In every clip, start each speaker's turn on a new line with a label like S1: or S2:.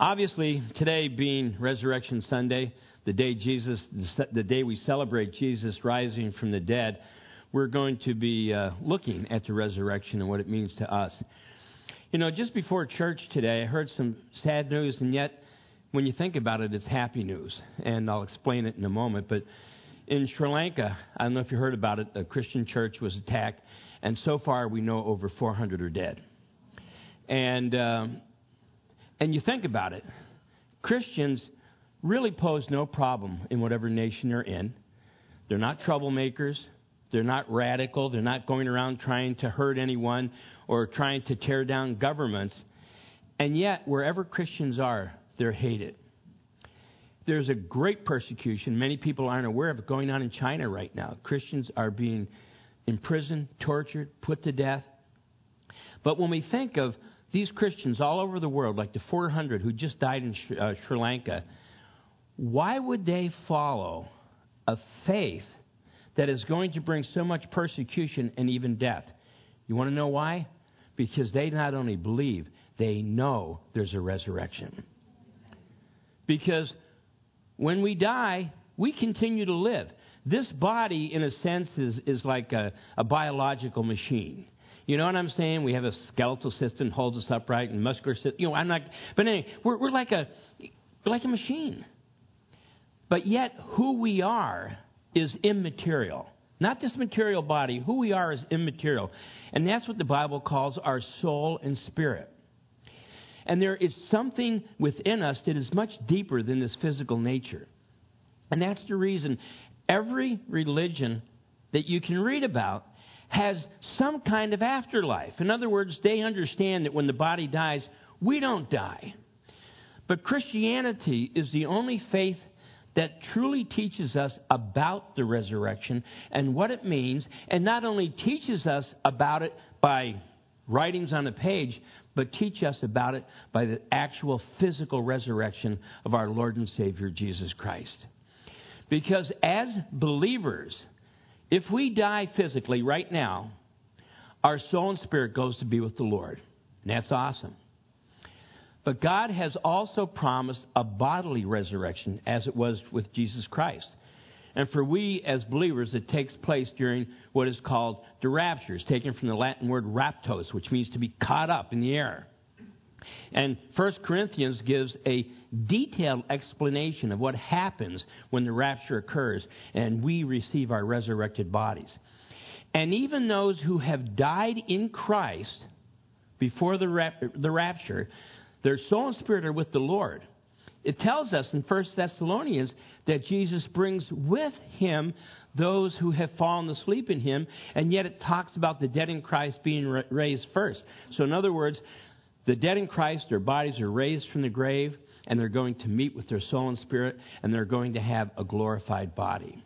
S1: Obviously, today being Resurrection Sunday, the day Jesus, the day we celebrate Jesus rising from the dead, we're going to be uh, looking at the resurrection and what it means to us. You know, just before church today, I heard some sad news, and yet, when you think about it, it's happy news. And I'll explain it in a moment. But in Sri Lanka, I don't know if you heard about it, a Christian church was attacked, and so far we know over 400 are dead. And, um, and you think about it, Christians really pose no problem in whatever nation they're in. They're not troublemakers. They're not radical. They're not going around trying to hurt anyone or trying to tear down governments. And yet, wherever Christians are, they're hated. There's a great persecution. Many people aren't aware of it going on in China right now. Christians are being imprisoned, tortured, put to death. But when we think of these Christians all over the world, like the 400 who just died in Sri, uh, Sri Lanka, why would they follow a faith that is going to bring so much persecution and even death? You want to know why? Because they not only believe, they know there's a resurrection. Because when we die, we continue to live. This body, in a sense, is, is like a, a biological machine. You know what I'm saying? We have a skeletal system holds us upright and muscular system. You know, I'm not. But anyway, we're, we're like a we're like a machine. But yet, who we are is immaterial. Not this material body. Who we are is immaterial, and that's what the Bible calls our soul and spirit. And there is something within us that is much deeper than this physical nature. And that's the reason every religion that you can read about has some kind of afterlife. In other words, they understand that when the body dies, we don't die. But Christianity is the only faith that truly teaches us about the resurrection and what it means, and not only teaches us about it by writings on a page, but teach us about it by the actual physical resurrection of our Lord and Savior Jesus Christ. Because as believers, if we die physically right now, our soul and spirit goes to be with the Lord. And that's awesome. But God has also promised a bodily resurrection, as it was with Jesus Christ. And for we as believers, it takes place during what is called the rapture. It's taken from the Latin word raptos, which means to be caught up in the air. And 1 Corinthians gives a detailed explanation of what happens when the rapture occurs and we receive our resurrected bodies. And even those who have died in Christ before the, rap- the rapture, their soul and spirit are with the Lord. It tells us in 1 Thessalonians that Jesus brings with him those who have fallen asleep in him, and yet it talks about the dead in Christ being raised first. So, in other words, the dead in Christ, their bodies are raised from the grave, and they're going to meet with their soul and spirit, and they're going to have a glorified body.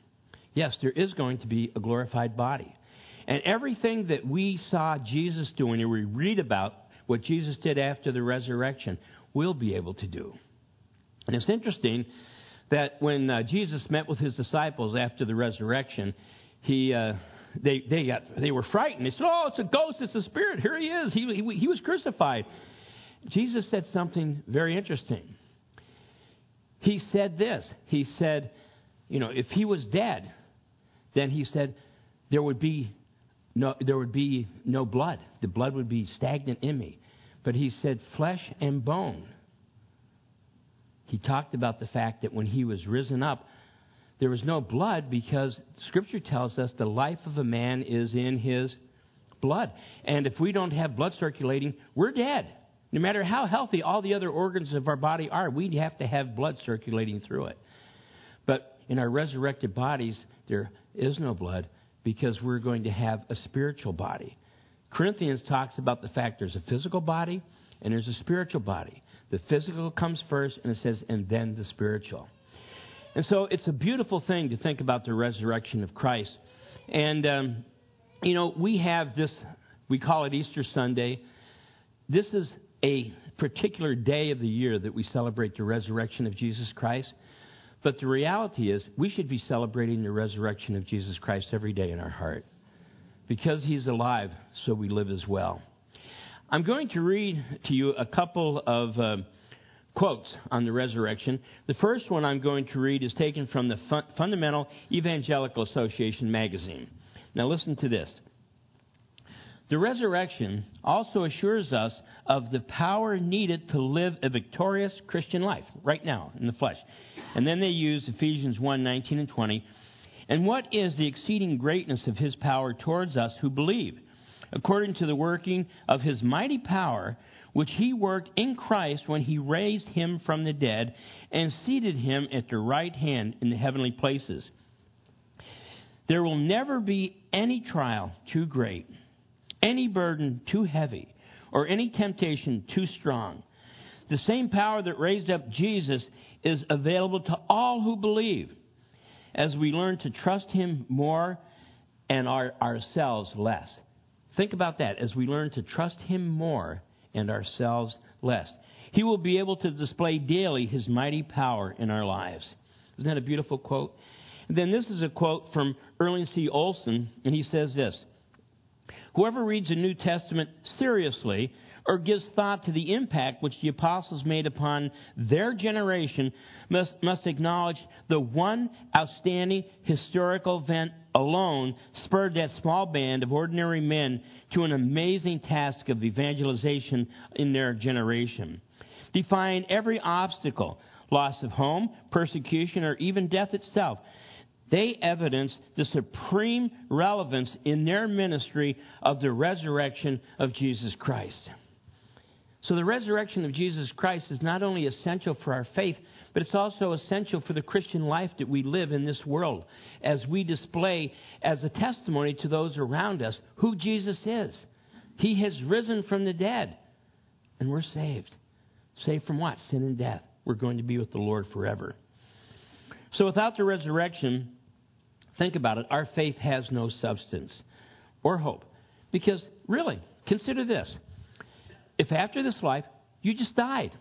S1: Yes, there is going to be a glorified body. And everything that we saw Jesus doing, and we read about what Jesus did after the resurrection, we'll be able to do. And it's interesting that when uh, Jesus met with his disciples after the resurrection, he, uh, they, they, got, they were frightened. They said, Oh, it's a ghost, it's a spirit. Here he is. He, he, he was crucified. Jesus said something very interesting. He said this. He said, you know, if he was dead, then he said there would be no, there would be no blood. The blood would be stagnant in me. But he said flesh and bone. He talked about the fact that when he was risen up, there was no blood because Scripture tells us the life of a man is in his blood. And if we don't have blood circulating, we're dead. No matter how healthy all the other organs of our body are, we have to have blood circulating through it. But in our resurrected bodies, there is no blood because we're going to have a spiritual body. Corinthians talks about the fact there's a physical body and there's a spiritual body. The physical comes first, and it says, and then the spiritual. And so it's a beautiful thing to think about the resurrection of Christ. And, um, you know, we have this, we call it Easter Sunday. This is a particular day of the year that we celebrate the resurrection of Jesus Christ. But the reality is, we should be celebrating the resurrection of Jesus Christ every day in our heart. Because he's alive, so we live as well. I'm going to read to you a couple of uh, quotes on the resurrection. The first one I'm going to read is taken from the Fundamental Evangelical Association magazine. Now, listen to this. The resurrection also assures us of the power needed to live a victorious Christian life right now in the flesh. And then they use Ephesians 1 19 and 20. And what is the exceeding greatness of his power towards us who believe? According to the working of his mighty power, which he worked in Christ when he raised him from the dead and seated him at the right hand in the heavenly places. There will never be any trial too great, any burden too heavy, or any temptation too strong. The same power that raised up Jesus is available to all who believe as we learn to trust him more and our, ourselves less. Think about that as we learn to trust him more and ourselves less. He will be able to display daily his mighty power in our lives. Isn't that a beautiful quote? And then this is a quote from Erling C. Olson, and he says this Whoever reads the New Testament seriously or gives thought to the impact which the apostles made upon their generation must, must acknowledge the one outstanding historical event alone spurred that small band of ordinary men to an amazing task of evangelization in their generation. Defying every obstacle, loss of home, persecution, or even death itself, they evidence the supreme relevance in their ministry of the resurrection of Jesus Christ. So, the resurrection of Jesus Christ is not only essential for our faith, but it's also essential for the Christian life that we live in this world as we display as a testimony to those around us who Jesus is. He has risen from the dead, and we're saved. Saved from what? Sin and death. We're going to be with the Lord forever. So, without the resurrection, think about it, our faith has no substance or hope. Because, really, consider this if after this life you just died,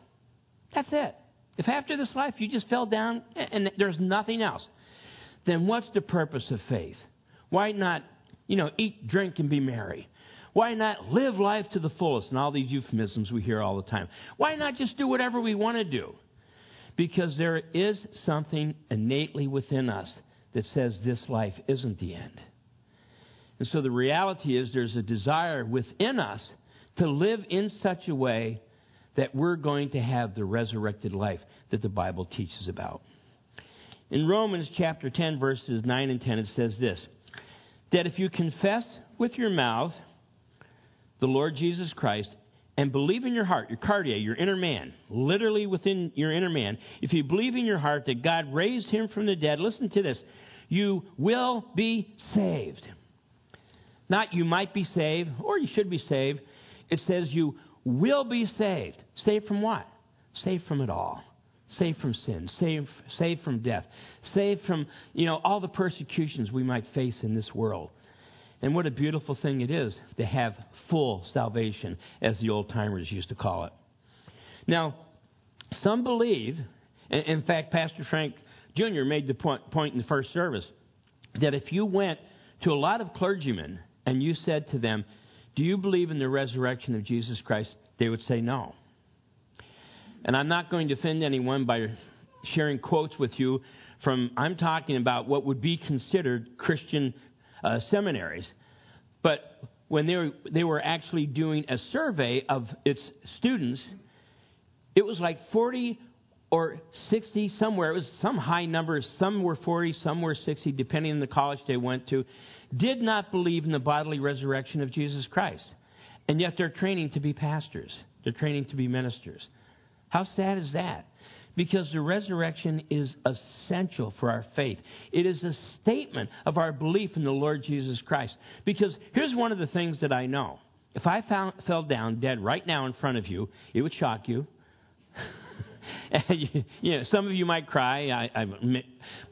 S1: that's it. If after this life you just fell down and there's nothing else, then what's the purpose of faith? Why not, you know, eat, drink, and be merry? Why not live life to the fullest? And all these euphemisms we hear all the time. Why not just do whatever we want to do? Because there is something innately within us that says this life isn't the end. And so the reality is there's a desire within us to live in such a way that we're going to have the resurrected life that the Bible teaches about. In Romans chapter 10, verses 9 and 10, it says this that if you confess with your mouth the Lord Jesus Christ and believe in your heart, your cardia, your inner man, literally within your inner man, if you believe in your heart that God raised him from the dead, listen to this, you will be saved. Not you might be saved or you should be saved, it says you will be saved. Saved from what? Saved from it all. Saved from sin, saved, saved from death, saved from, you know, all the persecutions we might face in this world. And what a beautiful thing it is to have full salvation, as the old timers used to call it. Now, some believe, in fact, Pastor Frank Jr. made the point, point in the first service, that if you went to a lot of clergymen and you said to them, do you believe in the resurrection of Jesus Christ? They would say no. And I'm not going to offend anyone by sharing quotes with you from, I'm talking about what would be considered Christian uh, seminaries. But when they were, they were actually doing a survey of its students, it was like 40 or 60 somewhere. It was some high number. Some were 40, some were 60, depending on the college they went to, did not believe in the bodily resurrection of Jesus Christ. And yet they're training to be pastors, they're training to be ministers. How sad is that? Because the resurrection is essential for our faith. It is a statement of our belief in the Lord Jesus Christ. Because here's one of the things that I know. If I found, fell down dead right now in front of you, it would shock you. you, you know, some of you might cry. I, I.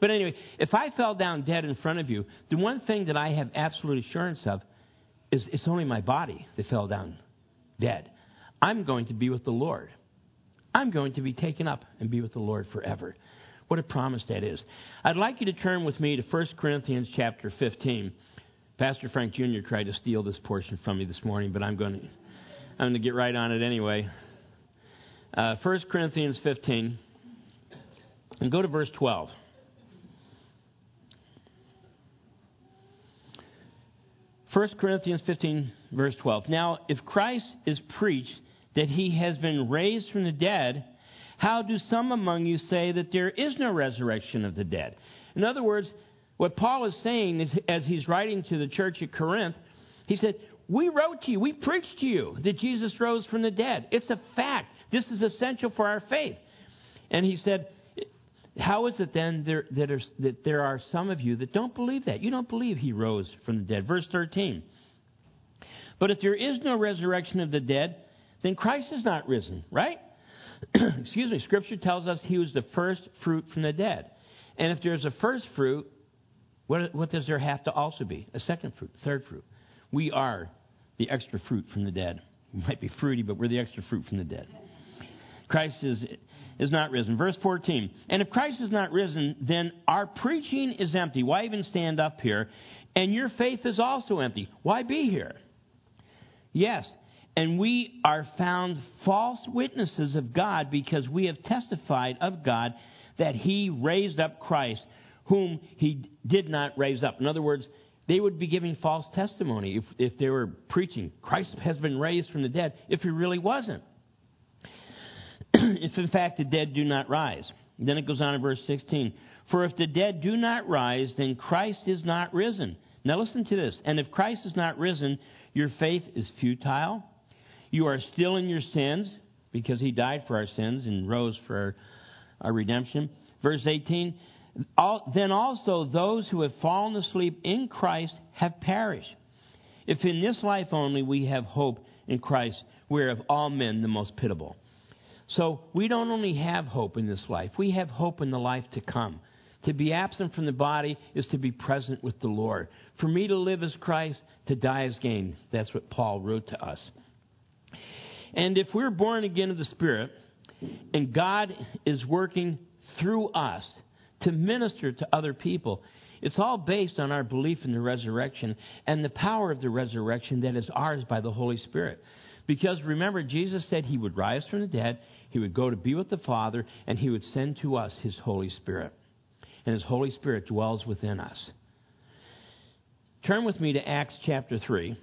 S1: But anyway, if I fell down dead in front of you, the one thing that I have absolute assurance of is it's only my body that fell down dead. I'm going to be with the Lord. I'm going to be taken up and be with the Lord forever. What a promise that is. I'd like you to turn with me to 1 Corinthians chapter 15. Pastor Frank Jr. tried to steal this portion from me this morning, but I'm going to, I'm going to get right on it anyway. Uh, 1 Corinthians 15, and go to verse 12. First Corinthians 15, verse 12. Now, if Christ is preached that he has been raised from the dead, how do some among you say that there is no resurrection of the dead? In other words, what Paul is saying is, as he's writing to the church at Corinth, he said, We wrote to you, we preached to you that Jesus rose from the dead. It's a fact. This is essential for our faith. And he said, How is it then there, that, are, that there are some of you that don't believe that? You don't believe he rose from the dead. Verse 13. But if there is no resurrection of the dead, then Christ is not risen, right? Excuse me. Scripture tells us he was the first fruit from the dead. And if there's a first fruit, what, what does there have to also be? A second fruit, third fruit. We are the extra fruit from the dead. We might be fruity, but we're the extra fruit from the dead. Christ is, is not risen. Verse 14. And if Christ is not risen, then our preaching is empty. Why even stand up here? And your faith is also empty. Why be here? Yes. And we are found false witnesses of God because we have testified of God that he raised up Christ, whom he did not raise up. In other words, they would be giving false testimony if, if they were preaching Christ has been raised from the dead, if he really wasn't. if in fact the dead do not rise. Then it goes on in verse 16. For if the dead do not rise, then Christ is not risen. Now listen to this. And if Christ is not risen, your faith is futile. You are still in your sins because he died for our sins and rose for our, our redemption. Verse 18 then also those who have fallen asleep in Christ have perished. If in this life only we have hope in Christ, we are of all men the most pitiable. So we don't only have hope in this life, we have hope in the life to come. To be absent from the body is to be present with the Lord. For me to live as Christ, to die as gain. That's what Paul wrote to us. And if we're born again of the Spirit, and God is working through us to minister to other people. It's all based on our belief in the resurrection and the power of the resurrection that is ours by the Holy Spirit. Because remember, Jesus said he would rise from the dead, he would go to be with the Father, and he would send to us his Holy Spirit. And his Holy Spirit dwells within us. Turn with me to Acts chapter 3.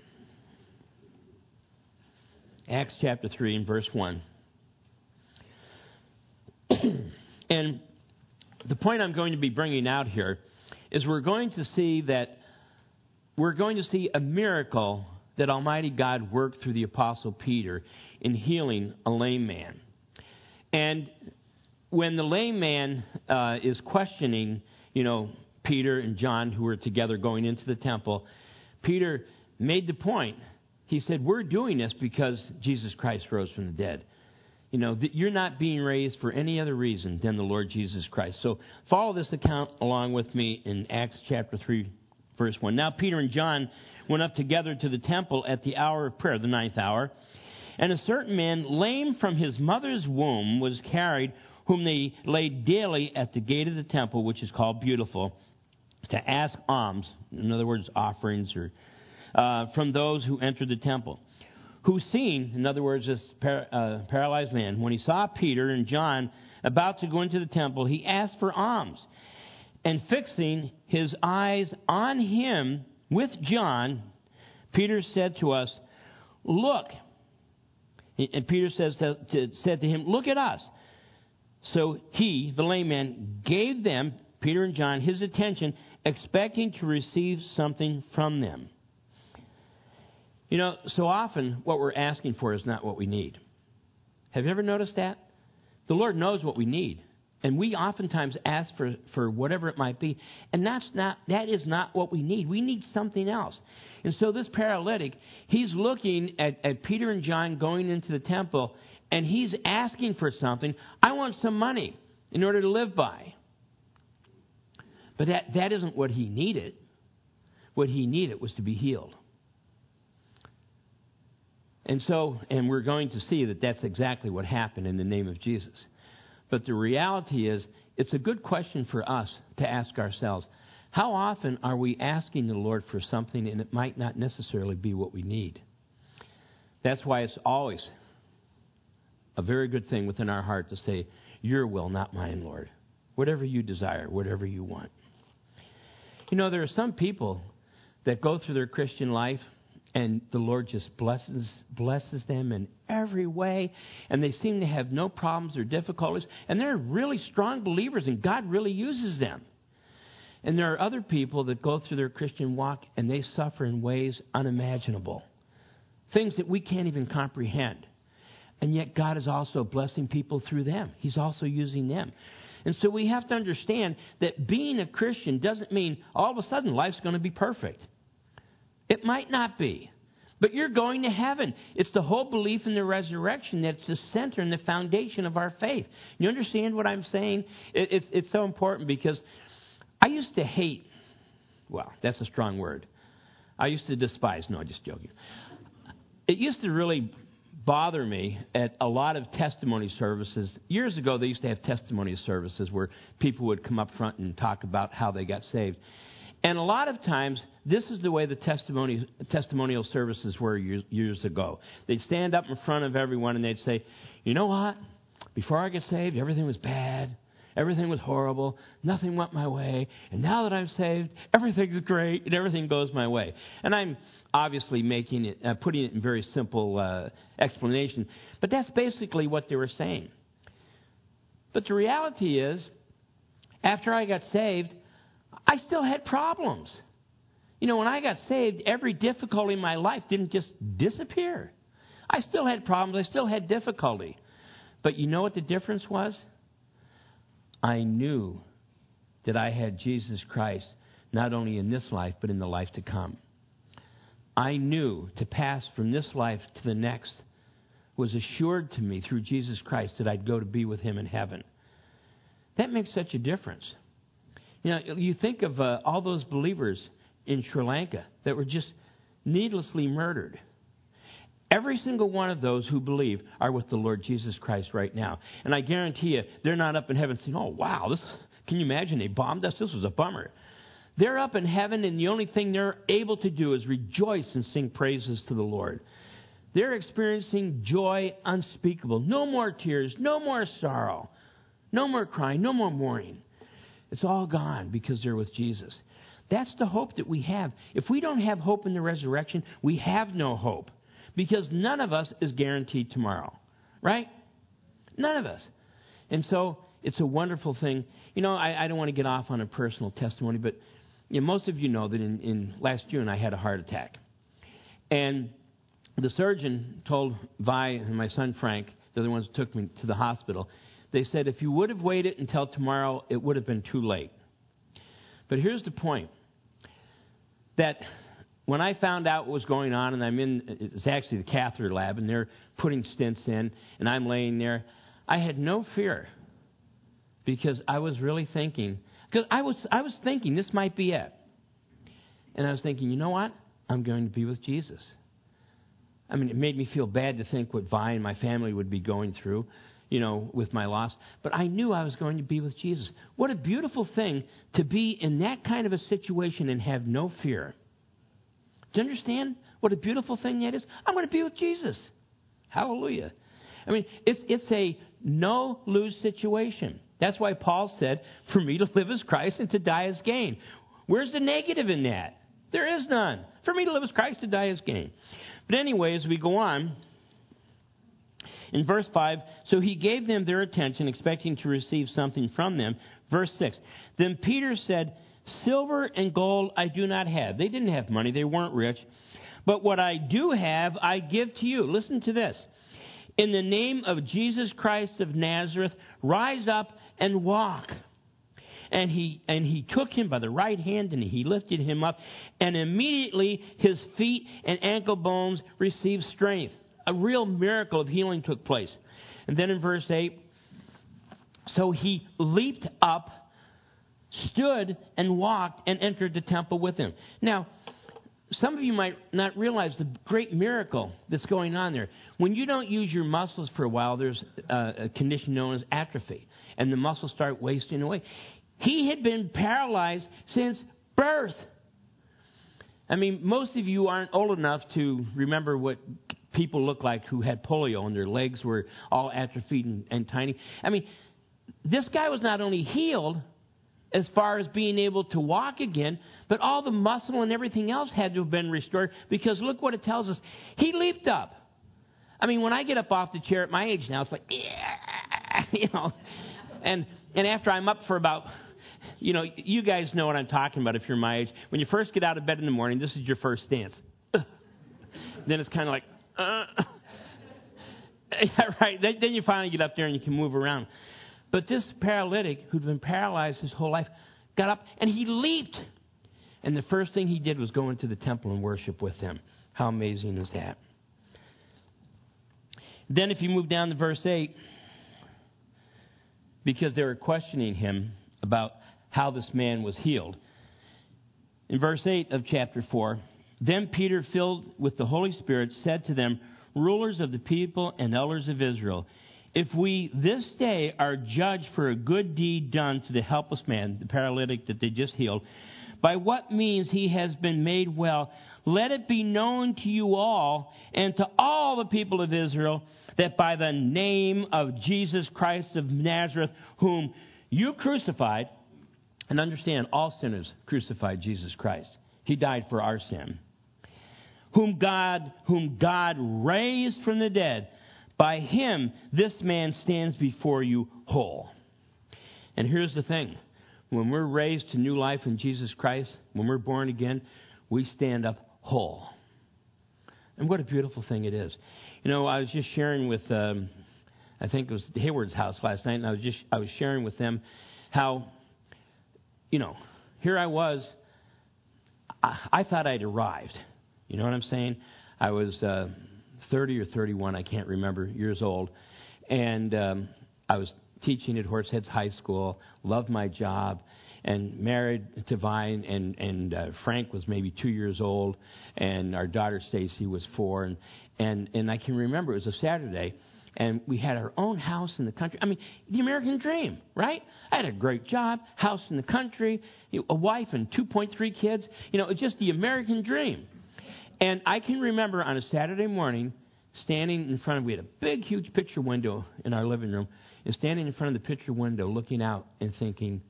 S1: Acts chapter 3 and verse 1. and the point I'm going to be bringing out here is we're going to see that we're going to see a miracle that Almighty God worked through the Apostle Peter in healing a lame man. And when the lame man uh, is questioning, you know, Peter and John, who were together going into the temple, Peter made the point. He said, We're doing this because Jesus Christ rose from the dead. You know, you're not being raised for any other reason than the Lord Jesus Christ. So follow this account along with me in Acts chapter 3, verse 1. Now Peter and John went up together to the temple at the hour of prayer, the ninth hour. And a certain man, lame from his mother's womb, was carried, whom they laid daily at the gate of the temple, which is called Beautiful, to ask alms, in other words, offerings, or uh, from those who entered the temple who seen, in other words, this uh, paralyzed man, when he saw Peter and John about to go into the temple, he asked for alms. And fixing his eyes on him with John, Peter said to us, Look. And Peter says to, to, said to him, Look at us. So he, the lame man, gave them, Peter and John, his attention, expecting to receive something from them. You know, so often what we're asking for is not what we need. Have you ever noticed that? The Lord knows what we need. And we oftentimes ask for, for whatever it might be. And that's not, that is not what we need. We need something else. And so this paralytic, he's looking at, at Peter and John going into the temple, and he's asking for something. I want some money in order to live by. But that, that isn't what he needed. What he needed was to be healed. And so, and we're going to see that that's exactly what happened in the name of Jesus. But the reality is, it's a good question for us to ask ourselves how often are we asking the Lord for something and it might not necessarily be what we need? That's why it's always a very good thing within our heart to say, Your will, not mine, Lord. Whatever you desire, whatever you want. You know, there are some people that go through their Christian life and the Lord just blesses blesses them in every way, and they seem to have no problems or difficulties, and they're really strong believers, and God really uses them. And there are other people that go through their Christian walk and they suffer in ways unimaginable, things that we can't even comprehend. And yet God is also blessing people through them. He's also using them. And so we have to understand that being a Christian doesn't mean all of a sudden life's going to be perfect. It might not be. But you're going to heaven. It's the whole belief in the resurrection that's the center and the foundation of our faith. You understand what I'm saying? It, it's, it's so important because I used to hate, well, that's a strong word. I used to despise, no, I'm just joking. It used to really bother me at a lot of testimony services. Years ago, they used to have testimony services where people would come up front and talk about how they got saved. And a lot of times, this is the way the testimony, testimonial services were years, years ago. They'd stand up in front of everyone and they'd say, You know what? Before I got saved, everything was bad. Everything was horrible. Nothing went my way. And now that I'm saved, everything's great and everything goes my way. And I'm obviously making it, uh, putting it in very simple uh, explanation. But that's basically what they were saying. But the reality is, after I got saved, I still had problems. You know, when I got saved, every difficulty in my life didn't just disappear. I still had problems, I still had difficulty. But you know what the difference was? I knew that I had Jesus Christ not only in this life, but in the life to come. I knew to pass from this life to the next was assured to me through Jesus Christ that I'd go to be with Him in heaven. That makes such a difference. You know, you think of uh, all those believers in Sri Lanka that were just needlessly murdered. Every single one of those who believe are with the Lord Jesus Christ right now. And I guarantee you, they're not up in heaven saying, oh, wow, this, can you imagine? They bombed us. This was a bummer. They're up in heaven, and the only thing they're able to do is rejoice and sing praises to the Lord. They're experiencing joy unspeakable. No more tears, no more sorrow, no more crying, no more mourning. It's all gone because they're with Jesus. That's the hope that we have. If we don't have hope in the resurrection, we have no hope because none of us is guaranteed tomorrow, right? None of us. And so it's a wonderful thing. You know, I, I don't want to get off on a personal testimony, but you know, most of you know that in, in last June I had a heart attack. And the surgeon told Vi and my son Frank, the other ones who took me to the hospital, they said, if you would have waited until tomorrow, it would have been too late. But here's the point that when I found out what was going on, and I'm in, it's actually the catheter lab, and they're putting stents in, and I'm laying there, I had no fear because I was really thinking, because I was, I was thinking this might be it. And I was thinking, you know what? I'm going to be with Jesus. I mean, it made me feel bad to think what Vi and my family would be going through you know, with my loss. But I knew I was going to be with Jesus. What a beautiful thing to be in that kind of a situation and have no fear. Do you understand what a beautiful thing that is? I'm going to be with Jesus. Hallelujah. I mean, it's, it's a no lose situation. That's why Paul said, For me to live as Christ and to die as gain. Where's the negative in that? There is none. For me to live as Christ, to die as gain. But anyway, as we go on, in verse 5, so he gave them their attention, expecting to receive something from them. Verse 6, then Peter said, Silver and gold I do not have. They didn't have money, they weren't rich. But what I do have, I give to you. Listen to this. In the name of Jesus Christ of Nazareth, rise up and walk. And he, and he took him by the right hand and he lifted him up, and immediately his feet and ankle bones received strength a real miracle of healing took place. And then in verse 8, so he leaped up, stood, and walked, and entered the temple with him. Now, some of you might not realize the great miracle that's going on there. When you don't use your muscles for a while, there's a condition known as atrophy, and the muscles start wasting away. He had been paralyzed since birth. I mean, most of you aren't old enough to remember what people looked like who had polio and their legs were all atrophied and, and tiny. I mean, this guy was not only healed as far as being able to walk again, but all the muscle and everything else had to have been restored because look what it tells us. He leaped up. I mean, when I get up off the chair at my age now, it's like, yeah, you know. And, and after I'm up for about you know, you guys know what I'm talking about if you're my age. When you first get out of bed in the morning, this is your first stance. then it's kind of like, uh. right. Then, then you finally get up there and you can move around. But this paralytic who'd been paralyzed his whole life got up and he leaped. And the first thing he did was go into the temple and worship with them. How amazing is that? Then, if you move down to verse 8, because they were questioning him about how this man was healed. In verse 8 of chapter 4, then Peter, filled with the Holy Spirit, said to them, Rulers of the people and elders of Israel, if we this day are judged for a good deed done to the helpless man, the paralytic that they just healed, by what means he has been made well, let it be known to you all and to all the people of Israel that by the name of Jesus Christ of Nazareth, whom you crucified, and understand, all sinners crucified Jesus Christ. He died for our sin. Whom God, whom God raised from the dead, by him this man stands before you whole. And here's the thing when we're raised to new life in Jesus Christ, when we're born again, we stand up whole. And what a beautiful thing it is. You know, I was just sharing with, um, I think it was Hayward's house last night, and I was just I was sharing with them how you know, here I was. I, I thought I'd arrived. You know what I'm saying? I was uh, 30 or 31, I can't remember, years old. And um, I was teaching at Horseheads High School, loved my job, and married to Vine. And, and uh, Frank was maybe two years old, and our daughter Stacy was four. And, and, and I can remember it was a Saturday and we had our own house in the country. I mean, the American dream, right? I had a great job, house in the country, a wife and 2.3 kids. You know, it's just the American dream. And I can remember on a Saturday morning standing in front of, we had a big, huge picture window in our living room, and standing in front of the picture window looking out and thinking,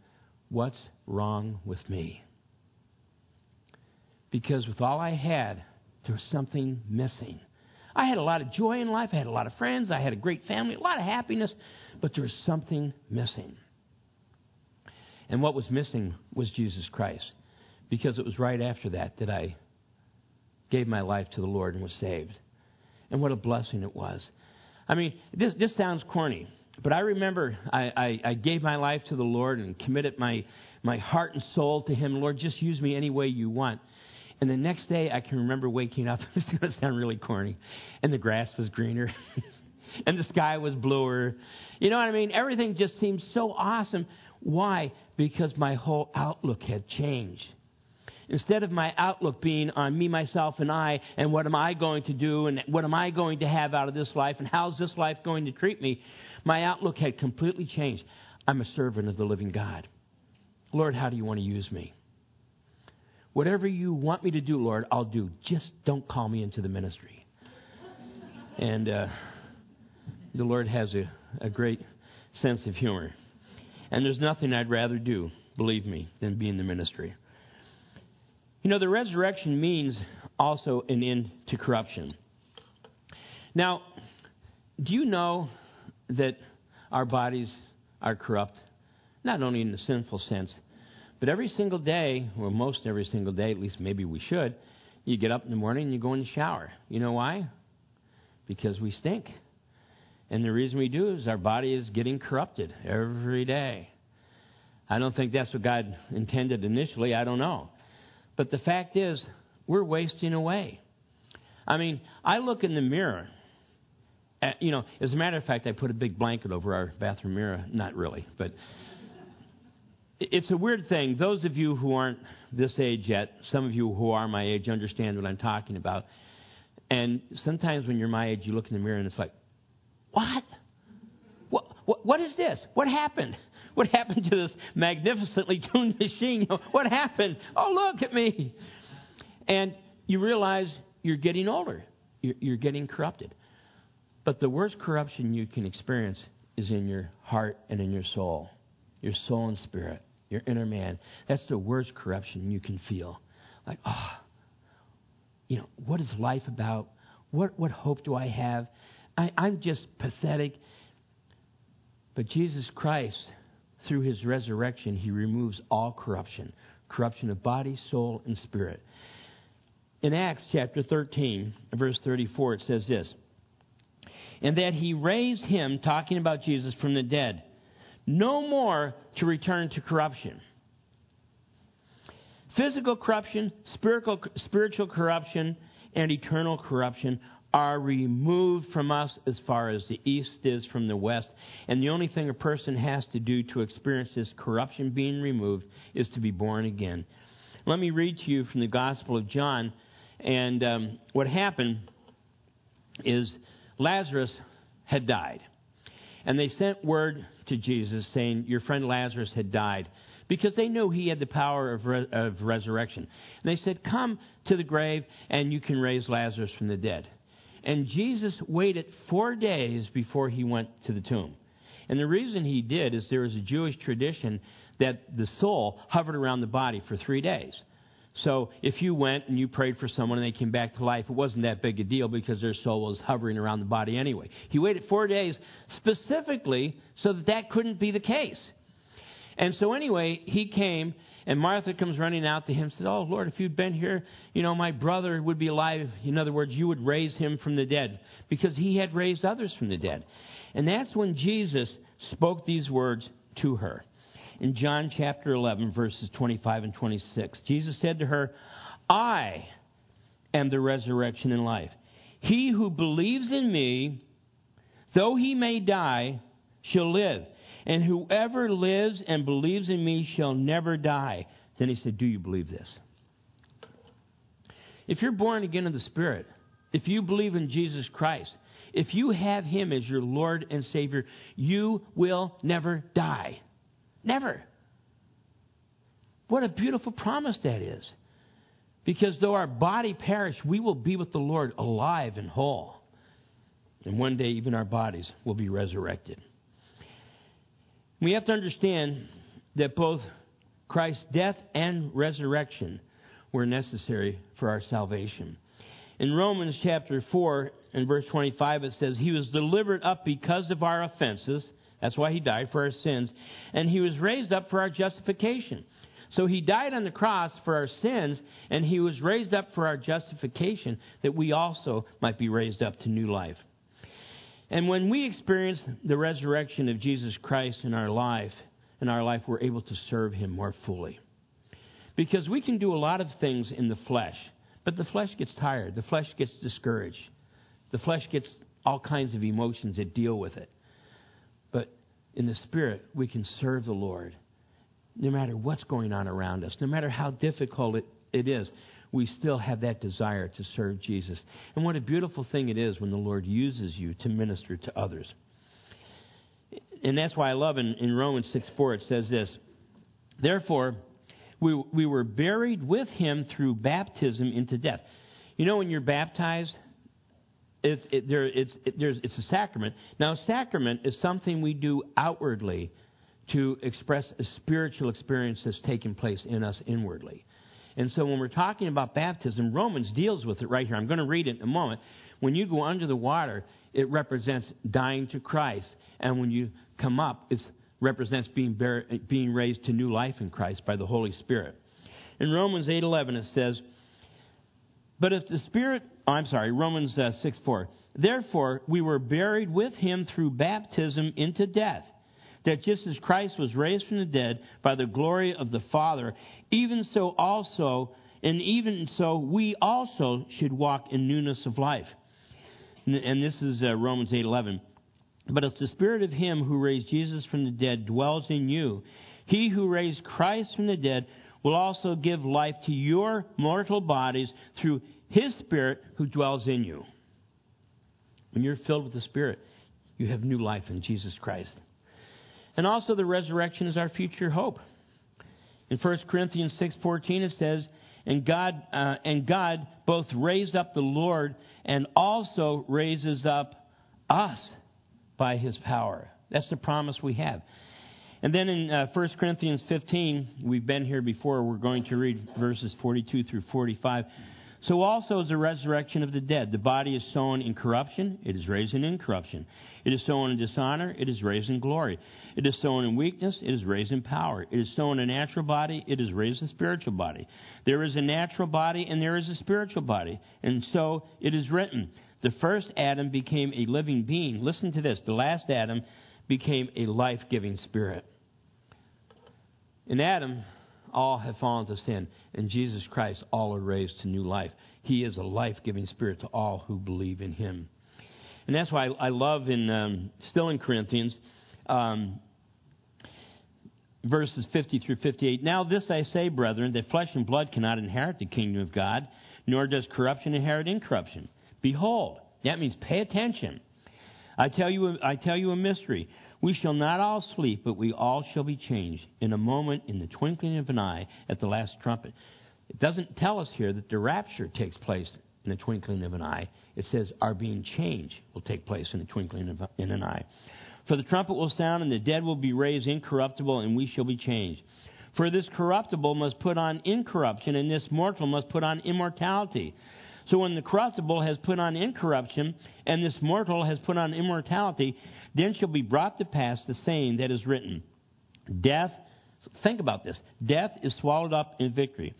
S1: what's wrong with me? Because with all I had, there was something missing. I had a lot of joy in life. I had a lot of friends. I had a great family, a lot of happiness, but there was something missing. And what was missing was Jesus Christ. Because it was right after that that I gave my life to the Lord and was saved. And what a blessing it was. I mean, this, this sounds corny, but I remember I, I, I gave my life to the Lord and committed my, my heart and soul to Him. Lord, just use me any way you want. And the next day, I can remember waking up. it's going to sound really corny. And the grass was greener. and the sky was bluer. You know what I mean? Everything just seemed so awesome. Why? Because my whole outlook had changed. Instead of my outlook being on me, myself, and I, and what am I going to do, and what am I going to have out of this life, and how's this life going to treat me, my outlook had completely changed. I'm a servant of the living God. Lord, how do you want to use me? Whatever you want me to do, Lord, I'll do. Just don't call me into the ministry. And uh, the Lord has a, a great sense of humor. And there's nothing I'd rather do, believe me, than be in the ministry. You know, the resurrection means also an end to corruption. Now, do you know that our bodies are corrupt? Not only in the sinful sense, but every single day, or most every single day, at least maybe we should, you get up in the morning and you go in the shower. You know why? Because we stink. And the reason we do is our body is getting corrupted every day. I don't think that's what God intended initially. I don't know. But the fact is, we're wasting away. I mean, I look in the mirror. At, you know, as a matter of fact, I put a big blanket over our bathroom mirror. Not really, but it's a weird thing. Those of you who aren't this age yet, some of you who are my age understand what I'm talking about. And sometimes when you're my age, you look in the mirror and it's like, what? What, what, what is this? What happened? What happened to this magnificently tuned machine? What happened? Oh, look at me. And you realize you're getting older. you're getting corrupted. But the worst corruption you can experience is in your heart and in your soul, your soul and spirit, your inner man. That's the worst corruption you can feel. Like, ah, oh, you know, what is life about? What, what hope do I have? I, I'm just pathetic. But Jesus Christ, through his resurrection, he removes all corruption corruption of body, soul, and spirit. In Acts chapter 13, verse 34, it says this And that he raised him, talking about Jesus, from the dead, no more to return to corruption. Physical corruption, spiritual, spiritual corruption, and eternal corruption are removed from us as far as the east is from the west. And the only thing a person has to do to experience this corruption being removed is to be born again. Let me read to you from the Gospel of John. And um, what happened is Lazarus had died. And they sent word to Jesus saying, Your friend Lazarus had died because they knew he had the power of, re- of resurrection. And they said, Come to the grave and you can raise Lazarus from the dead. And Jesus waited four days before he went to the tomb. And the reason he did is there was a Jewish tradition that the soul hovered around the body for three days. So if you went and you prayed for someone and they came back to life, it wasn't that big a deal because their soul was hovering around the body anyway. He waited four days specifically so that that couldn't be the case. And so anyway, he came, and Martha comes running out to him and says, Oh, Lord, if you'd been here, you know, my brother would be alive. In other words, you would raise him from the dead, because he had raised others from the dead. And that's when Jesus spoke these words to her. In John chapter 11, verses 25 and 26, Jesus said to her, I am the resurrection and life. He who believes in me, though he may die, shall live and whoever lives and believes in me shall never die. Then he said, Do you believe this? If you're born again in the Spirit, if you believe in Jesus Christ, if you have Him as your Lord and Savior, you will never die. Never. What a beautiful promise that is. Because though our body perish, we will be with the Lord alive and whole. And one day, even our bodies will be resurrected. We have to understand that both Christ's death and resurrection were necessary for our salvation. In Romans chapter 4 and verse 25, it says, He was delivered up because of our offenses. That's why He died for our sins. And He was raised up for our justification. So He died on the cross for our sins, and He was raised up for our justification, that we also might be raised up to new life. And when we experience the resurrection of Jesus Christ in our life, in our life, we're able to serve Him more fully. Because we can do a lot of things in the flesh, but the flesh gets tired. The flesh gets discouraged. The flesh gets all kinds of emotions that deal with it. But in the Spirit, we can serve the Lord no matter what's going on around us, no matter how difficult it, it is we still have that desire to serve Jesus. And what a beautiful thing it is when the Lord uses you to minister to others. And that's why I love in, in Romans 6 4, it says this Therefore, we, we were buried with him through baptism into death. You know, when you're baptized, it's, it, there, it's, it, it's a sacrament. Now, a sacrament is something we do outwardly to express a spiritual experience that's taking place in us inwardly. And so when we're talking about baptism, Romans deals with it right here. I'm going to read it in a moment. When you go under the water, it represents dying to Christ. And when you come up, it represents being, being raised to new life in Christ by the Holy Spirit. In Romans 8.11 it says, But if the Spirit, oh, I'm sorry, Romans uh, 6 4. Therefore, we were buried with him through baptism into death that just as Christ was raised from the dead by the glory of the Father, even so also, and even so, we also should walk in newness of life. And this is uh, Romans 8:11. But if the spirit of him who raised Jesus from the dead dwells in you, he who raised Christ from the dead will also give life to your mortal bodies through his spirit who dwells in you. When you're filled with the spirit, you have new life in Jesus Christ. And also the resurrection is our future hope. In 1 Corinthians 6:14 it says, And God, uh, and God both raised up the Lord and also raises up us by his power. That's the promise we have. And then in uh, 1 Corinthians 15, we've been here before. We're going to read verses 42 through 45. So also is the resurrection of the dead. The body is sown in corruption, it is raised in incorruption. It is sown in dishonor, it is raised in glory. It is sown in weakness, it is raised in power. It is sown a natural body, it is raised a spiritual body. There is a natural body and there is a spiritual body. And so it is written the first Adam became a living being. Listen to this the last Adam became a life giving spirit. In Adam, all have fallen to sin. and Jesus Christ, all are raised to new life. He is a life giving spirit to all who believe in him. And that's why I love in, um, still in Corinthians, um, verses 50 through 58. Now, this I say, brethren, that flesh and blood cannot inherit the kingdom of God, nor does corruption inherit incorruption. Behold, that means pay attention. I tell you, I tell you a mystery. We shall not all sleep, but we all shall be changed in a moment, in the twinkling of an eye, at the last trumpet. It doesn't tell us here that the rapture takes place in the twinkling of an eye. It says our being changed will take place in the twinkling of an eye. For the trumpet will sound, and the dead will be raised incorruptible, and we shall be changed. For this corruptible must put on incorruption, and this mortal must put on immortality. So when the corruptible has put on incorruption, and this mortal has put on immortality, then shall be brought to pass the saying that is written Death, think about this death is swallowed up in victory.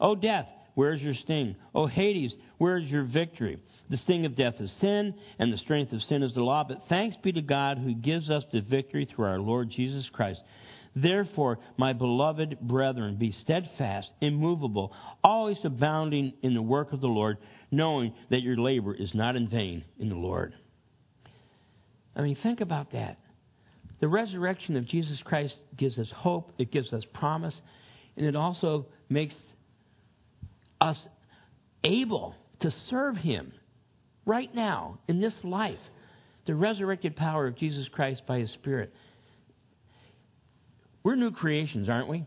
S1: O death, where is your sting? O Hades, where is your victory? The sting of death is sin, and the strength of sin is the law. But thanks be to God who gives us the victory through our Lord Jesus Christ. Therefore, my beloved brethren, be steadfast, immovable, always abounding in the work of the Lord, knowing that your labor is not in vain in the Lord. I mean, think about that. The resurrection of Jesus Christ gives us hope, it gives us promise, and it also makes us able to serve Him right now in this life. The resurrected power of Jesus Christ by His Spirit. We're new creations, aren't we?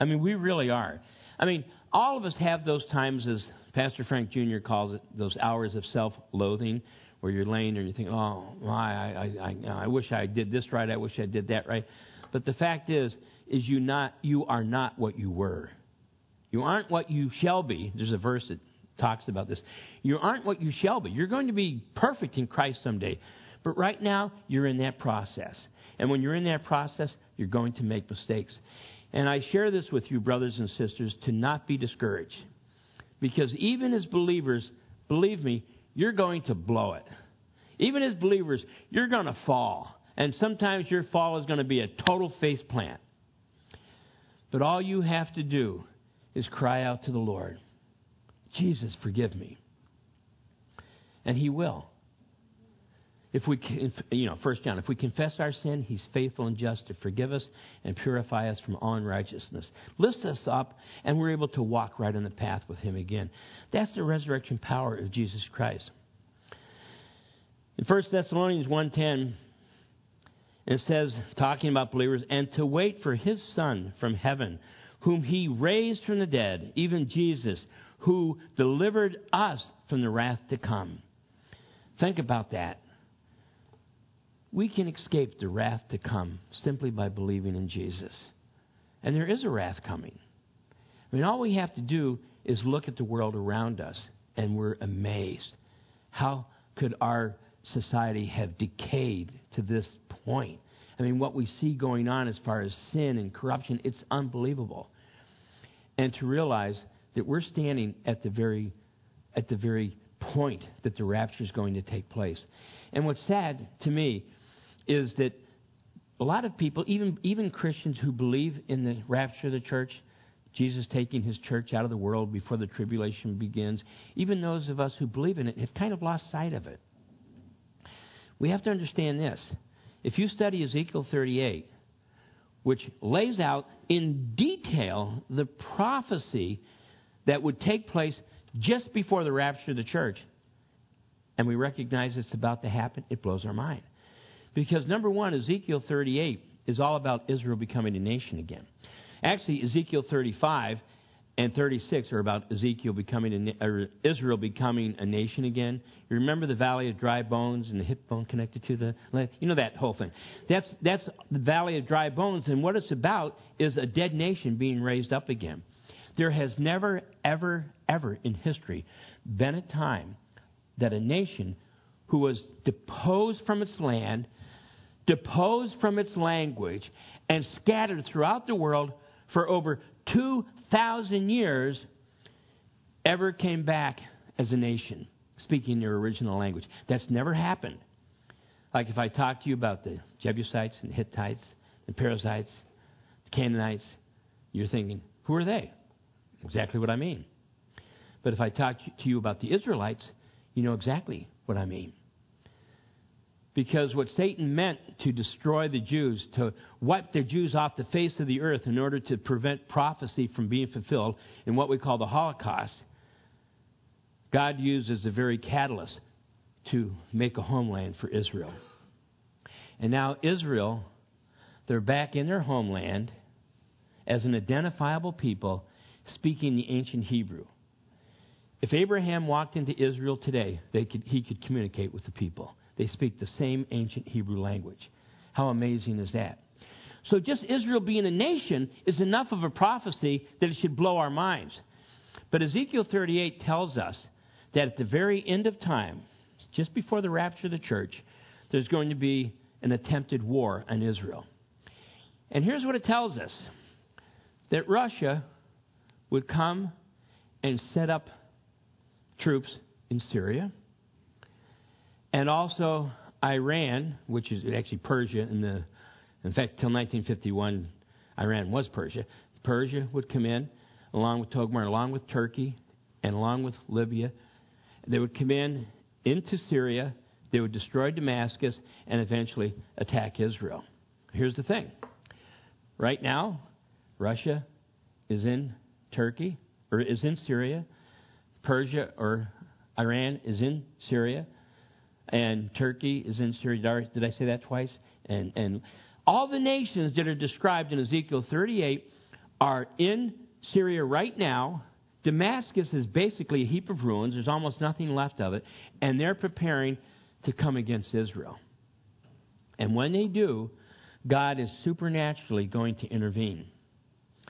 S1: I mean, we really are. I mean, all of us have those times, as Pastor Frank Jr. calls it, those hours of self loathing where you're laying there and you think, oh, my, I, I, I, I wish I did this right, I wish I did that right. But the fact is, is you not you are not what you were. You aren't what you shall be. There's a verse that talks about this. You aren't what you shall be. You're going to be perfect in Christ someday. But right now, you're in that process. And when you're in that process, you're going to make mistakes. And I share this with you, brothers and sisters, to not be discouraged. Because even as believers, believe me, you're going to blow it. Even as believers, you're going to fall. And sometimes your fall is going to be a total face plant. But all you have to do is cry out to the Lord Jesus, forgive me. And He will. If we, you know, First John, if we confess our sin, He's faithful and just to forgive us and purify us from all unrighteousness. Lifts us up, and we're able to walk right on the path with Him again. That's the resurrection power of Jesus Christ. In 1 Thessalonians 1.10, it says, talking about believers, and to wait for His Son from heaven, whom He raised from the dead, even Jesus, who delivered us from the wrath to come. Think about that. We can escape the wrath to come simply by believing in Jesus. And there is a wrath coming. I mean, all we have to do is look at the world around us, and we're amazed. How could our society have decayed to this point? I mean, what we see going on as far as sin and corruption, it's unbelievable. And to realize that we're standing at the very, at the very point that the rapture is going to take place. And what's sad to me is that a lot of people, even, even Christians who believe in the rapture of the church, Jesus taking his church out of the world before the tribulation begins, even those of us who believe in it have kind of lost sight of it. We have to understand this. If you study Ezekiel 38, which lays out in detail the prophecy that would take place just before the rapture of the church, and we recognize it's about to happen, it blows our mind. Because number one, Ezekiel 38 is all about Israel becoming a nation again. Actually, Ezekiel 35 and 36 are about Ezekiel becoming a, or Israel becoming a nation again. You remember the valley of dry bones and the hip bone connected to the? You know that whole thing. That's that's the valley of dry bones, and what it's about is a dead nation being raised up again. There has never, ever, ever in history been a time that a nation who was deposed from its land, deposed from its language, and scattered throughout the world for over 2,000 years ever came back as a nation, speaking their original language. That's never happened. Like if I talk to you about the Jebusites and Hittites, the Perizzites, the Canaanites, you're thinking, who are they? Exactly what I mean. But if I talk to you about the Israelites, you know exactly what I mean. Because what Satan meant to destroy the Jews, to wipe the Jews off the face of the earth in order to prevent prophecy from being fulfilled in what we call the Holocaust, God used as the very catalyst to make a homeland for Israel. And now, Israel, they're back in their homeland as an identifiable people speaking the ancient Hebrew. If Abraham walked into Israel today, could, he could communicate with the people. They speak the same ancient Hebrew language. How amazing is that? So, just Israel being a nation is enough of a prophecy that it should blow our minds. But Ezekiel 38 tells us that at the very end of time, just before the rapture of the church, there's going to be an attempted war on Israel. And here's what it tells us that Russia would come and set up troops in Syria and also Iran, which is actually Persia. In the, in fact, till 1951, Iran was Persia. Persia would come in, along with Togarmah, along with Turkey, and along with Libya. They would come in into Syria. They would destroy Damascus and eventually attack Israel. Here's the thing. Right now, Russia is in Turkey, or is in Syria. Persia or Iran is in Syria and Turkey is in Syria. Did I say that twice? And, and all the nations that are described in Ezekiel 38 are in Syria right now. Damascus is basically a heap of ruins. There's almost nothing left of it. And they're preparing to come against Israel. And when they do, God is supernaturally going to intervene.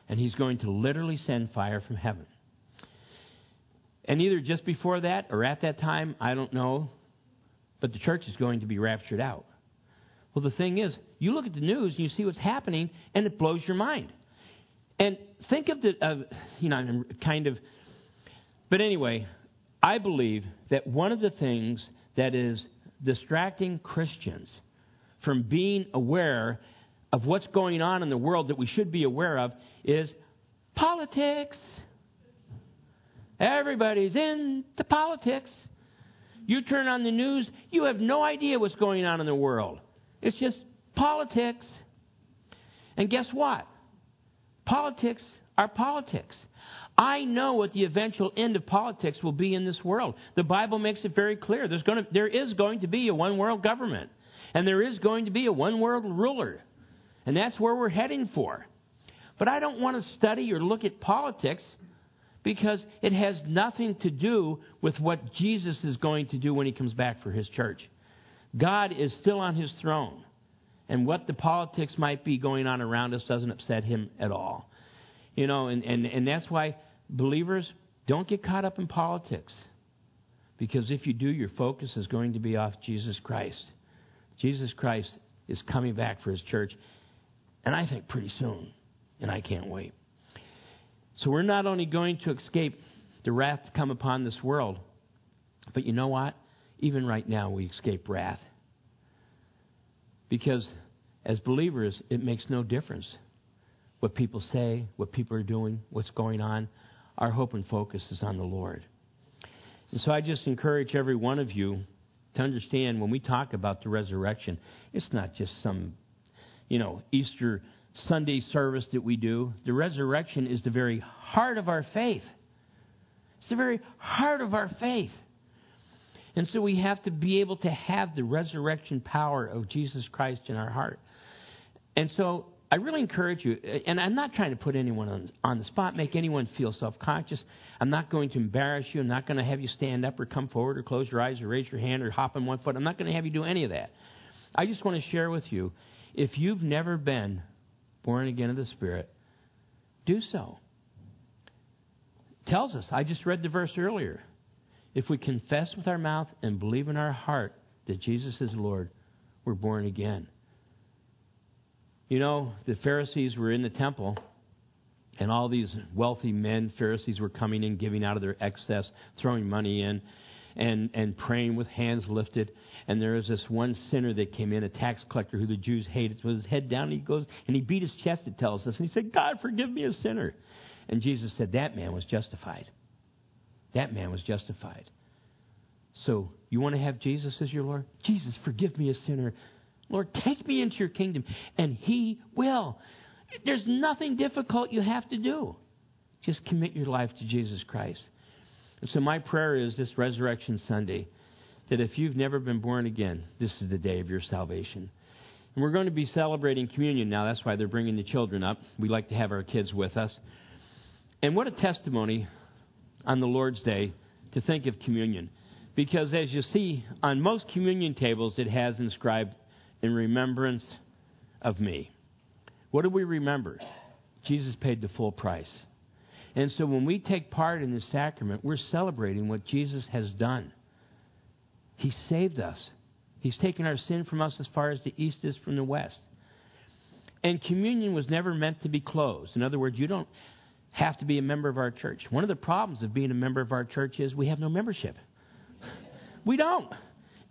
S1: And He's going to literally send fire from heaven. And either just before that or at that time, I don't know, but the church is going to be raptured out. Well, the thing is, you look at the news and you see what's happening, and it blows your mind. And think of the, uh, you know, kind of. But anyway, I believe that one of the things that is distracting Christians from being aware of what's going on in the world that we should be aware of is politics. Everybody's into politics. You turn on the news, you have no idea what's going on in the world. It's just politics. And guess what? Politics are politics. I know what the eventual end of politics will be in this world. The Bible makes it very clear. There's going to, there is going to be a one world government, and there is going to be a one world ruler. And that's where we're heading for. But I don't want to study or look at politics because it has nothing to do with what Jesus is going to do when he comes back for his church. God is still on his throne. And what the politics might be going on around us doesn't upset him at all. You know, and, and, and that's why believers don't get caught up in politics. Because if you do, your focus is going to be off Jesus Christ. Jesus Christ is coming back for his church, and I think pretty soon. And I can't wait. So we're not only going to escape the wrath to come upon this world, but you know what? Even right now, we escape wrath. Because as believers, it makes no difference what people say, what people are doing, what's going on. Our hope and focus is on the Lord. And so I just encourage every one of you to understand when we talk about the resurrection, it's not just some, you know, Easter Sunday service that we do, the resurrection is the very heart of our faith. It's the very heart of our faith. And so we have to be able to have the resurrection power of Jesus Christ in our heart. And so I really encourage you, and I'm not trying to put anyone on, on the spot, make anyone feel self conscious. I'm not going to embarrass you. I'm not going to have you stand up or come forward or close your eyes or raise your hand or hop on one foot. I'm not going to have you do any of that. I just want to share with you if you've never been born again of the Spirit, do so. tells us, I just read the verse earlier. If we confess with our mouth and believe in our heart that Jesus is Lord, we're born again. You know, the Pharisees were in the temple, and all these wealthy men, Pharisees, were coming in, giving out of their excess, throwing money in, and, and praying with hands lifted. And there was this one sinner that came in, a tax collector who the Jews hated, with his head down. And he goes and he beat his chest, it tells us, and he said, God, forgive me, a sinner. And Jesus said, That man was justified. That man was justified. So, you want to have Jesus as your Lord? Jesus, forgive me, a sinner. Lord, take me into your kingdom. And He will. There's nothing difficult you have to do. Just commit your life to Jesus Christ. And so, my prayer is this Resurrection Sunday that if you've never been born again, this is the day of your salvation. And we're going to be celebrating communion now. That's why they're bringing the children up. We like to have our kids with us. And what a testimony on the Lord's Day to think of communion. Because as you see, on most communion tables, it has inscribed in remembrance of me. What do we remember? Jesus paid the full price. And so when we take part in the sacrament, we're celebrating what Jesus has done. He saved us. He's taken our sin from us as far as the east is from the west. And communion was never meant to be closed. In other words, you don't have to be a member of our church. One of the problems of being a member of our church is we have no membership. We don't.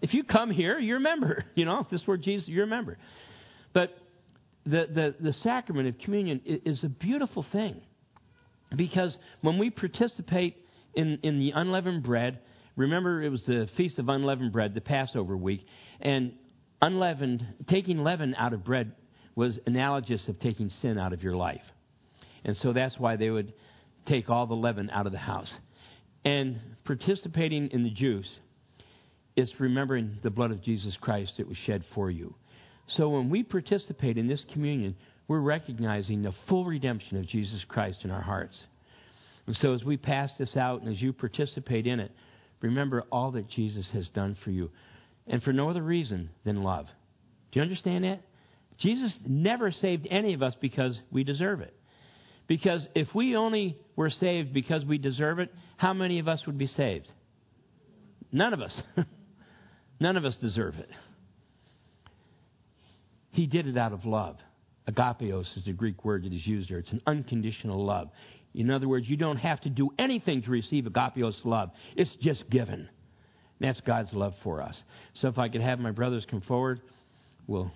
S1: If you come here, you're a member. You know, if this were Jesus, you're a member. But the, the, the sacrament of communion is a beautiful thing because when we participate in, in the unleavened bread, remember it was the Feast of Unleavened Bread, the Passover week, and unleavened, taking leaven out of bread was analogous of taking sin out of your life. And so that's why they would take all the leaven out of the house. And participating in the juice is remembering the blood of Jesus Christ that was shed for you. So when we participate in this communion, we're recognizing the full redemption of Jesus Christ in our hearts. And so as we pass this out and as you participate in it, remember all that Jesus has done for you. And for no other reason than love. Do you understand that? Jesus never saved any of us because we deserve it. Because if we only were saved because we deserve it, how many of us would be saved? None of us. None of us deserve it. He did it out of love. Agapios is the Greek word that is used there. It's an unconditional love. In other words, you don't have to do anything to receive agapios love. It's just given. That's God's love for us. So if I could have my brothers come forward, we'll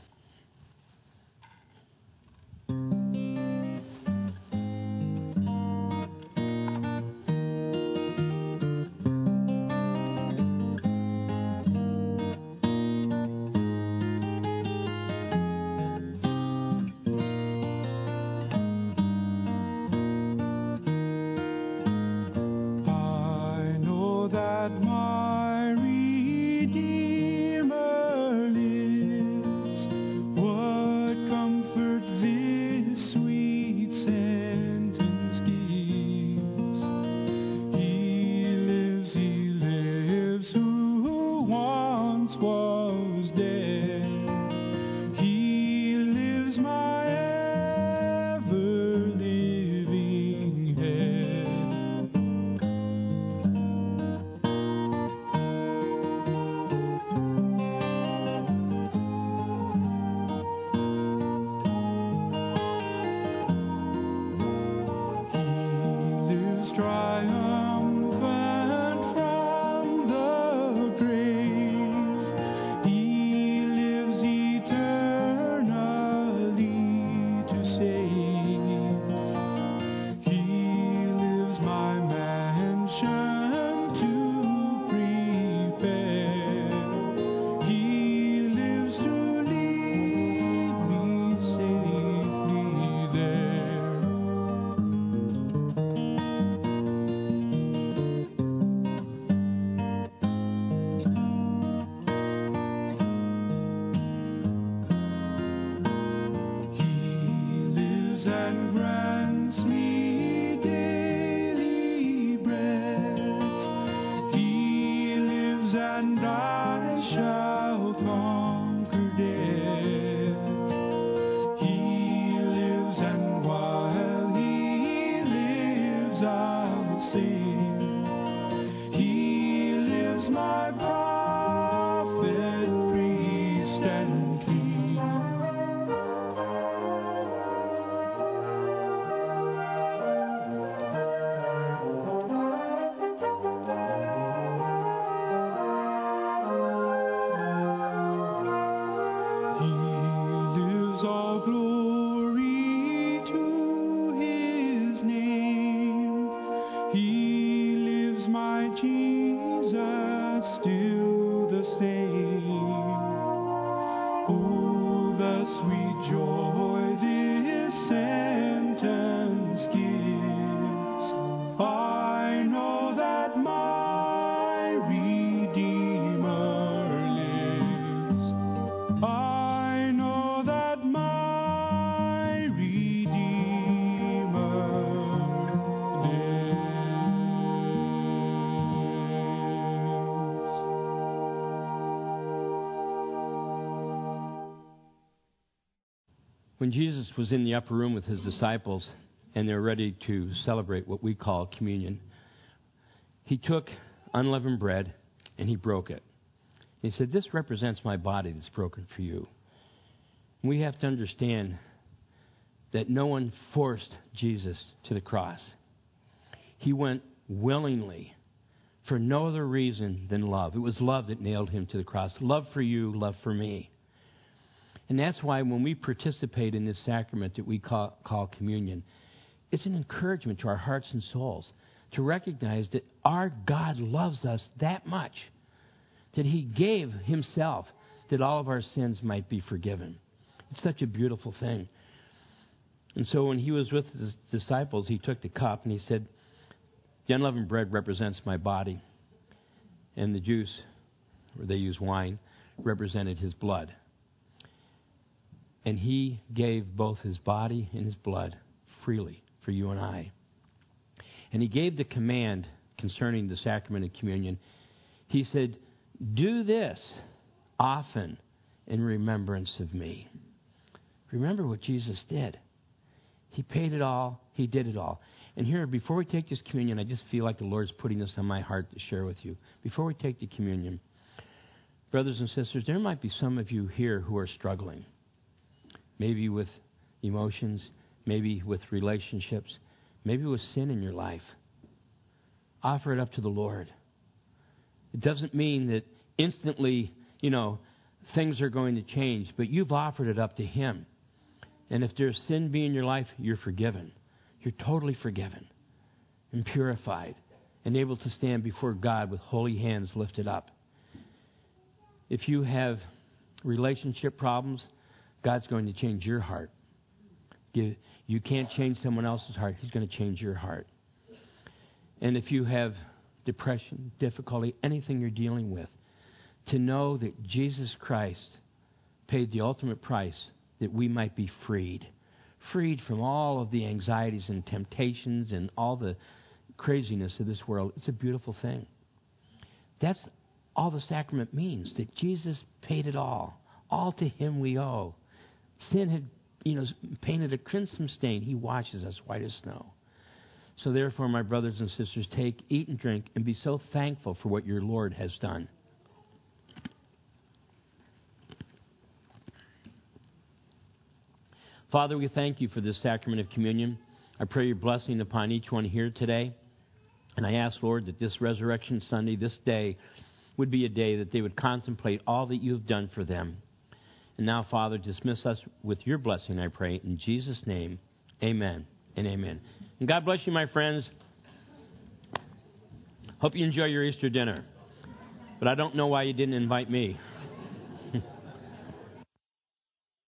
S1: Was in the upper room with his disciples and they're ready to celebrate what we call communion, he took unleavened bread and he broke it. He said, This represents my body that's broken for you. We have to understand that no one forced Jesus to the cross. He went willingly for no other reason than love. It was love that nailed him to the cross. Love for you, love for me. And that's why when we participate in this sacrament that we call, call communion, it's an encouragement to our hearts and souls to recognize that our God loves us that much that he gave himself that all of our sins might be forgiven. It's such a beautiful thing. And so when he was with his disciples, he took the cup and he said, The unleavened bread represents my body, and the juice, or they use wine, represented his blood. And he gave both his body and his blood freely for you and I. And he gave the command concerning the sacrament of communion. He said, Do this often in remembrance of me. Remember what Jesus did. He paid it all, He did it all. And here, before we take this communion, I just feel like the Lord's putting this on my heart to share with you. Before we take the communion, brothers and sisters, there might be some of you here who are struggling. Maybe with emotions, maybe with relationships, maybe with sin in your life. Offer it up to the Lord. It doesn't mean that instantly, you know, things are going to change, but you've offered it up to Him. And if there's sin be in your life, you're forgiven. You're totally forgiven and purified and able to stand before God with holy hands lifted up. If you have relationship problems, God's going to change your heart. You can't change someone else's heart, He's going to change your heart. And if you have depression, difficulty, anything you're dealing with, to know that Jesus Christ paid the ultimate price that we might be freed. Freed from all of the anxieties and temptations and all the craziness of this world. It's a beautiful thing. That's all the sacrament means that Jesus paid it all. All to Him we owe. Sin had, you know, painted a crimson stain. He washes us white as snow. So, therefore, my brothers and sisters, take, eat, and drink, and be so thankful for what your Lord has done. Father, we thank you for this sacrament of communion. I pray your blessing upon each one here today. And I ask, Lord, that this Resurrection Sunday, this day, would be a day that they would contemplate all that you have done for them. And now, Father, dismiss us with your blessing, I pray. In Jesus' name, amen and amen. And God bless you, my friends. Hope you enjoy your Easter dinner. But I don't know why you didn't invite me.